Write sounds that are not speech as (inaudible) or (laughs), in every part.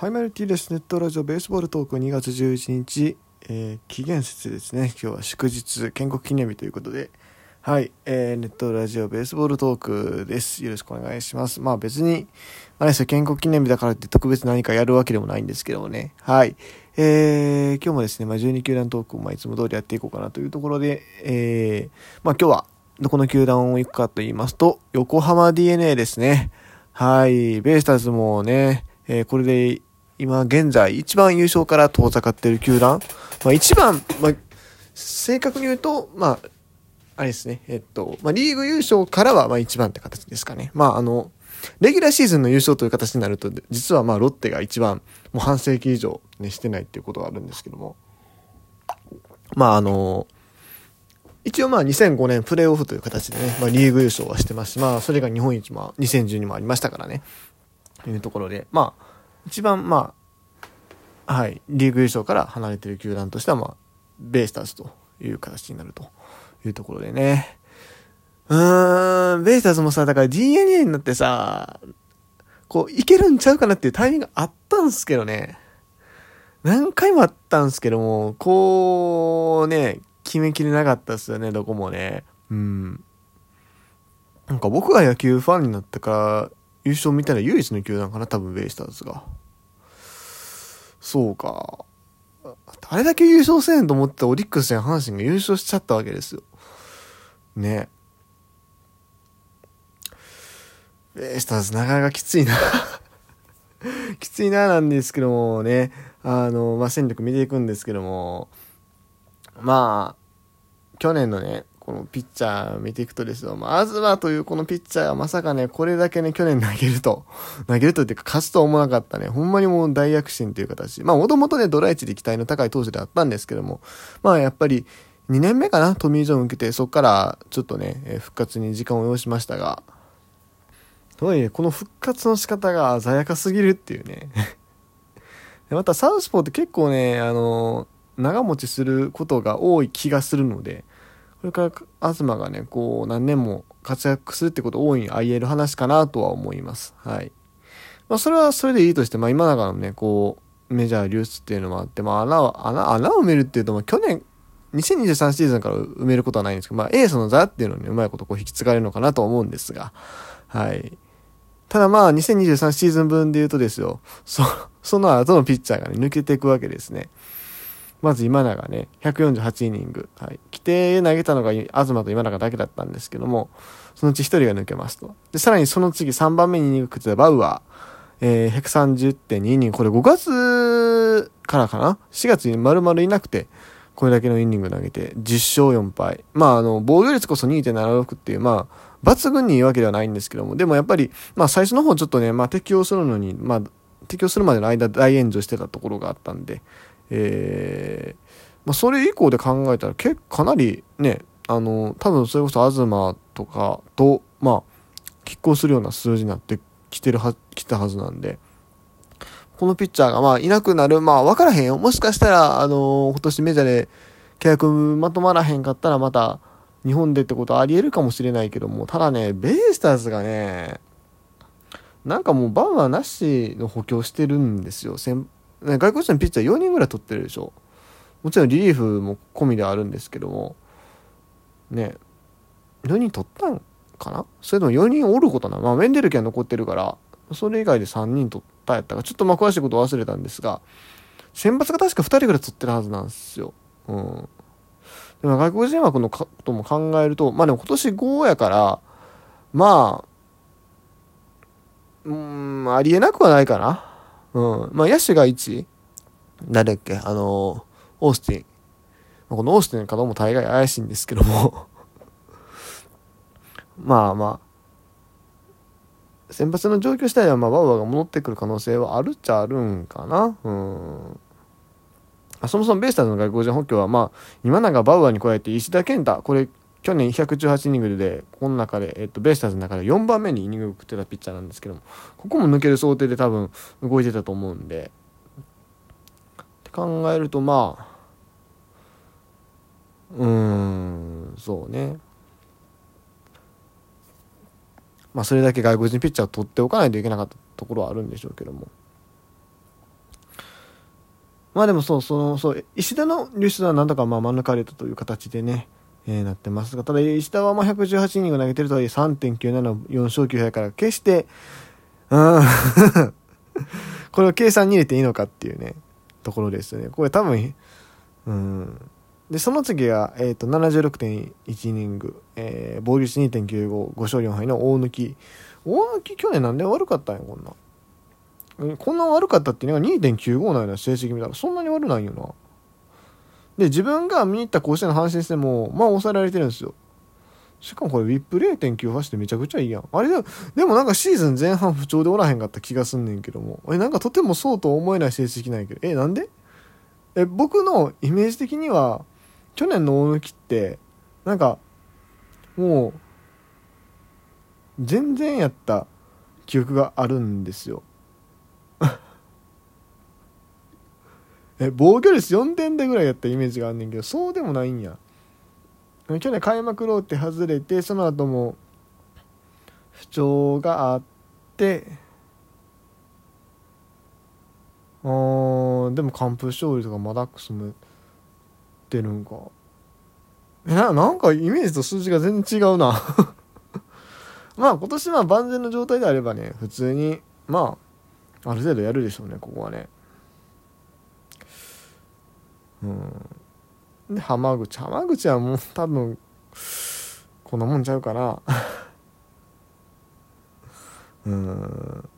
ハイマルティです。ネットラジオベースボールトーク2月11日、えー、紀元節ですね。今日は祝日、建国記念日ということで、はい、えー、ネットラジオベースボールトークです。よろしくお願いします。まあ別に、あれですよ、建国記念日だからって特別何かやるわけでもないんですけどもね。はい。えー、今日もですね、まあ12球団トークを、まいつも通りやっていこうかなというところで、えー、まあ今日はどこの球団を行くかと言いますと、横浜 DNA ですね。はい、ベイスターズもね、えー、これで今現在一番優勝から遠ざかっている球団。まあ一番、まあ、正確に言うと、まあ、あれですね、えっと、まあリーグ優勝からはまあ一番って形ですかね。まああの、レギュラーシーズンの優勝という形になると、実はまあロッテが一番、もう半世紀以上ね、してないっていうことがあるんですけども。まああの、一応まあ2005年プレーオフという形でね、まあリーグ優勝はしてますし、まあそれが日本一まあ2012もありましたからね、というところで、まあ一番まあ、はい、リーグ優勝から離れてる球団としては、まあ、ベイスターズという形になるというところでね。うーん、ベイスターズもさ、だから DNA になってさ、こう、いけるんちゃうかなっていうタイミングあったんすけどね。何回もあったんすけども、こう、ね、決めきれなかったっすよね、どこもね。うん。なんか僕が野球ファンになってから優勝見たら唯一の球団かな、多分ベイスターズが。そうか。あれだけ優勝せんと思ってたオリックスや阪神が優勝しちゃったわけですよ。ね。ベイスターズなかなかきついな (laughs) きついななんですけどもね。あの、まあ、戦力見ていくんですけども。まあ、去年のね、このピッチャー見ていくとですよ、まずはというこのピッチャーがまさかね、これだけね、去年投げると、(laughs) 投げるとっていうか勝つと思わなかったね、ほんまにもう大躍進という形。まあもともとね、ドライチで期待の高い投手であったんですけども、まあやっぱり2年目かな、トミー・ジョン受けて、そこからちょっとね、え復活に時間を要しましたが、とはいえ、この復活の仕方が鮮やかすぎるっていうね。(laughs) またサウスポーって結構ね、あの長持ちすることが多い気がするので、これから東がね、こう何年も活躍するってこと多いにあり得る話かなとは思います。はい。まあそれはそれでいいとして、まあ今永のね、こう、メジャー流出っていうのもあって、まあ穴を、穴、穴を埋めるっていうと、まあ去年、2023シーズンから埋めることはないんですけど、まあエースの座っていうのにうまいことこう引き継がれるのかなと思うんですが、はい。ただまあ2023シーズン分で言うとですよ、そ、(laughs) その後のピッチャーがね、抜けていくわけですね。まず今永ね、148イニング。はい。規定投げたのが東と今永だけだったんですけども、そのうち1人が抜けますと。で、さらにその次3番目にイニング食ってたバウアー。えー、130.2イニング。これ5月からかな ?4 月に丸々いなくて、これだけのイニング投げて、10勝4敗。まあ、あの、防御率こそ2.76っていう、まあ、抜群にいいわけではないんですけども、でもやっぱり、まあ最初の方ちょっとね、まあ適応するのに、まあ、適応するまでの間大炎上してたところがあったんで、えー、まあ、それ以降で考えたら結構かなりね、あの、多分それこそ東とかと、まあ、拮抗するような数字になってきてるは、来たはずなんで、このピッチャーがまあいなくなる、まあ分からへんよ。もしかしたら、あの今年メジャーで契約まとまらへんかったらまた日本でってことはあり得るかもしれないけども、ただね、ベイスターズがね、なんかもうバウアーなしの補強してるんですよ。ね外国人のピッチャー4人ぐらい取ってるでしょ。もちろんリリーフも込みではあるんですけども。ね4人取ったんかな？それとも4人おることなまあメンデルケは残ってるからそれ以外で3人取ったやったか。ちょっとまあ詳しいこと忘れたんですが選抜が確か2人ぐらい取ってるはずなんですよ。うん。でも外国人枠のことも考えるとまあでも今年5やからまあうんありえなくはないかな。うん。まあ、野手が1、誰だっけ？あの、オースティン。このオースティンの方も大概怪しいんですけどもまあ (laughs) まあ、先発の状況自体は、まあ、バウアーが戻ってくる可能性はあるっちゃあるんかな。うん。そもそもベイスターズの外国人補強は、まあ、今永バウアーに加えて石田健太、これ、去年118イニングで、この中で、えっと、ベイスターズの中で4番目にイニングを食ってたピッチャーなんですけども、ここも抜ける想定で多分動いてたと思うんで、って考えると、まあ、うーん、そうね。まあ、それだけ外国人ピッチャーを取っておかないといけなかったところはあるんでしょうけども。まあでもそう、その、そう、石田の流出はなんとかまあ免れたという形でね、えー、なってますが、ただ石田はまあ118イニング投げてるとはいえ3.97、4勝9敗から決して、うん、(laughs) これを計算に入れていいのかっていうね、ところですよね。これ多分、うん。で、その次が、えっ、ー、と、76.1イニング、えー、防御率2.95、5勝4敗の大貫。大貫去年なんで悪かったんや、こんな。こんな悪かったっていうのが2.95のような成績見たらそんなに悪ないよな。で、自分が見に行った甲子園の阪神戦も、まあ抑えられてるんですよ。しかもこれ、ウィップ0.98ってめちゃくちゃいいやん。あれでも、でもなんかシーズン前半不調でおらへんかった気がすんねんけども。え、なんかとてもそうと思えない成績ないけど。え、なんで？え、僕のイメージ的には、去年の大抜きって、なんか、もう、全然やった記憶があるんですよ。え、防御率4点でぐらいやったイメージがあんねんけど、そうでもないんや。去年開幕ローテ外れて、その後も不調があって、あーでも完封勝利とかマダックスもってるんか。え、な、なんかイメージと数字が全然違うな (laughs) まあ今年は万全の状態であればね、普通に、まあ、ある程度やるでしょうね、ここはね。うん。で、浜口。浜口はもう多分、こんなもんちゃうかな。(laughs) うん。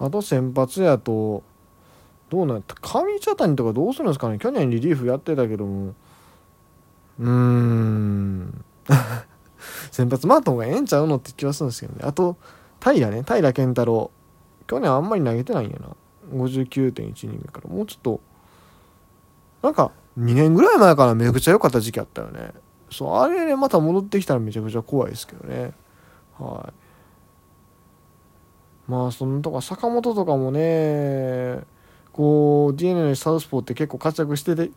あと先発やと、どうなんやった？上茶谷とかどうするんですかね？去年リリーフやってたけども。うーん。(laughs) 先発回った方がええんちゃうのって気はするんですけどね。あと、平ね、平健太郎。去年あんまり投げてないんやな。59.1イニングから。もうちょっと、なんか、2年ぐらい前からめちゃくちゃ良かった時期あったよね。そう、あれね、また戻ってきたらめちゃくちゃ怖いですけどね。はい。まあ、そのとか、坂本とかもね、こう、DNA のサウスポーって結構活躍してて、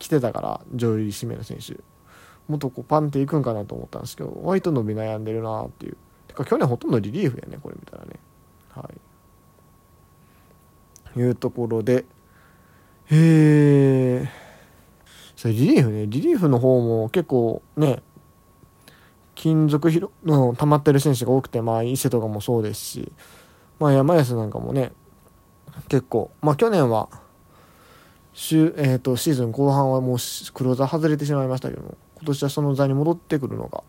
きてたから、上位指名の選手。もっとこうパンっていくんかなと思ったんですけど、割と伸び悩んでるなっていう。てか、去年ほとんどリリーフやね、これ見たらね。はい。いうところで、へえ。それリリーフね、リリーフの方も結構ね、金属ひろの溜まってる選手が多くて、まあ、伊勢とかもそうですし、まあ、山安なんかもね、結構、まあ、去年は、週えーと、シーズン後半はもうクローザー外れてしまいましたけども今年はその座に戻ってくるのが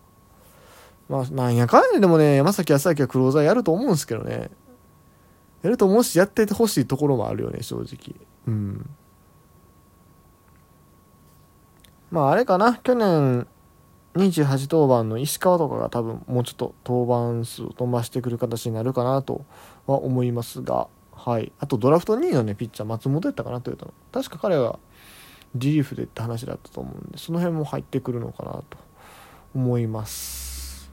まあなんやかんやでもね山崎康明はクローザーやると思うんですけどね。やると思うしやっててほしいところもあるよね正直。うん。まああれかな？去年28登板の石川とかが多分もうちょっと登板数を飛ばしてくる形になるかなとは思いますがはい。あとドラフト2位のね、ピッチャー、松本やったかな、トヨタの。確か彼がリリーフでって話だったと思うんで、その辺も入ってくるのかなと思います。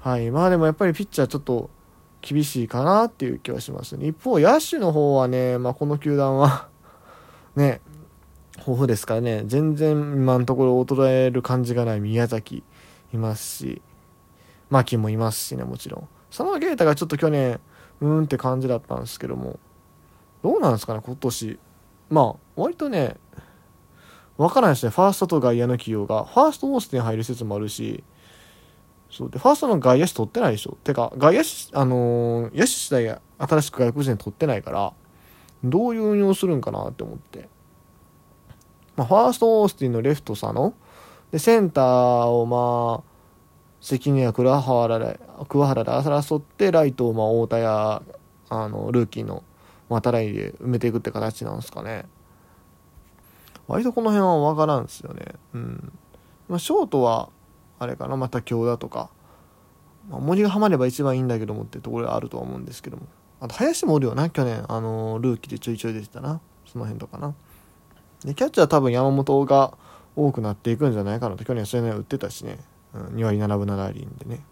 はい。まあでもやっぱりピッチャーちょっと厳しいかなっていう気はしますね。一方、野手の方はね、まあこの球団は (laughs) ね、豊富ですからね、全然今のところ衰える感じがない宮崎いますし、牧もいますしね、もちろん。佐野啓太がちょっと去年、うーんって感じだったんですけどもどうなんですかね今年。まあ割とねわからないですね。ファーストと外野の起用が。ファーストオースティン入る説もあるし。そう。でファーストの外野手取ってないでしょ。てか外野手あのー、野手自体新しく外国人取ってないからどういう運用するんかなって思って、まあ、ファーストオースティンのレフト佐野。でセンターをまあ関根や桑原で桑原で争ってライトをまあ太田やあのルーキーの渡来で埋めていくって形なんですかね。割とこの辺は分からんですよね。うん。まあショートはあれかな。また京田とか、まあ、森がはまれば一番いいんだけどもってところがあるとは思うんですけども。あと林もおるよな。去年あのルーキーでちょいちょい出てたな。その辺とかな。でキャッチャー多分山本が多くなっていくんじゃないかなと去年そういうの打ってたしねうん、2割7分7厘でね。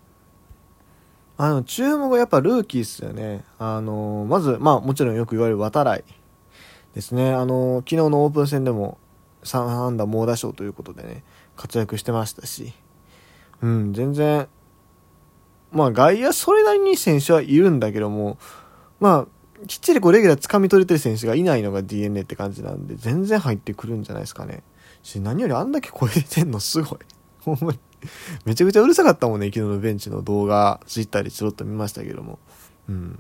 あの、注目はやっぱルーキーっすよね。あの、まず、まあもちろんよく言われる渡来ですね。あの、昨日のオープン戦でも3安打猛打賞ということでね、活躍してましたし、うん、全然、まあ外野それなりに選手はいるんだけども、まあ、きっちりこうレギュラー掴み取れてる選手がいないのが DNA って感じなんで、全然入ってくるんじゃないですかね。し、何よりあんだけ声出てんのすごい。(laughs) ほんまに。めちゃくちゃうるさかったもんね、昨日のベンチの動画、ツイッターでちょろっと見ましたけども。うん。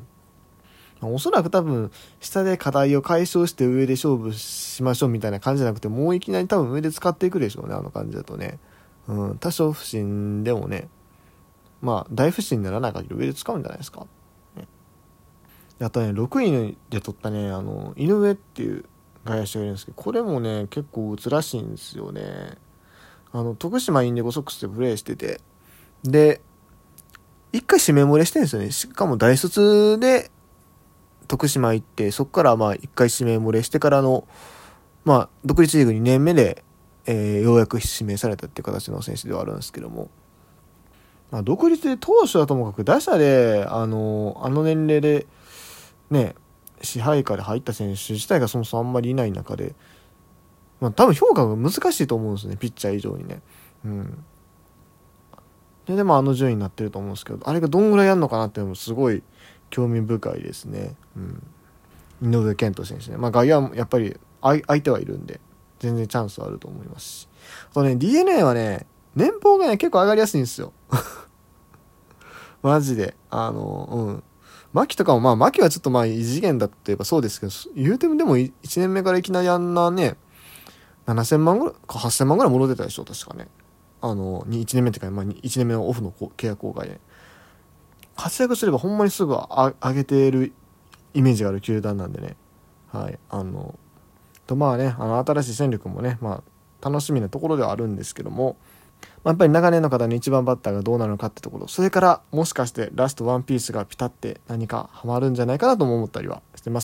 おそらく多分、下で課題を解消して上で勝負しましょうみたいな感じじゃなくて、もういきなり多分上で使っていくでしょうね、あの感じだとね。うん、多少不審でもね、まあ、大不審にならない限り上で使うんじゃないですか。あとね、6位で取ったね、あの、井上っていう外野手がいるんですけど、これもね、結構打つらしいんですよね。あの、徳島インディゴソックスでプレーしてて、で、一回指名漏れしてるんですよね。しかも大卒で徳島行って、そこからまあ一回指名漏れしてからの、まあ、独立リーグ2年目で、えー、ようやく指名されたっていう形の選手ではあるんですけども、まあ、独立で投手はともかく打者で、あの、あの年齢で、ね、支配下で入った選手自体がそもそもあんまりいない中で、まあ、多分評価が難しいと思うんですね、ピッチャー以上にね。うん。で、でもあの順位になってると思うんですけど、あれがどんぐらいやるのかなっていうのもすごい興味深いですね。うん。井上健人選手ね。まあ外野はやっぱり相手はいるんで、全然チャンスはあると思いますし。あとね、DNA はね、年俸がね、結構上がりやすいんですよ。(laughs) マジで。あの、うん。牧とかも、まあ、牧はちょっとまあ、異次元だって言えばそうですけど、言うてもでも1年目からいきなりあんなね、7000万ぐらいか8000万ぐらい戻ってたでしょ、確かね。あの、1年目ってか、まあ、1年目のオフの契約公開で。活躍すればほんまにすぐ上げてるイメージがある球団なんでね。はい。あの、とまあね、あの、新しい戦力もね、まあ、楽しみなところではあるんですけども、まあ、やっぱり長年の方の1番バッターがどうなるのかってところ、それからもしかしてラストワンピースがピタって何かハマるんじゃないかなとも思ったりはしてます。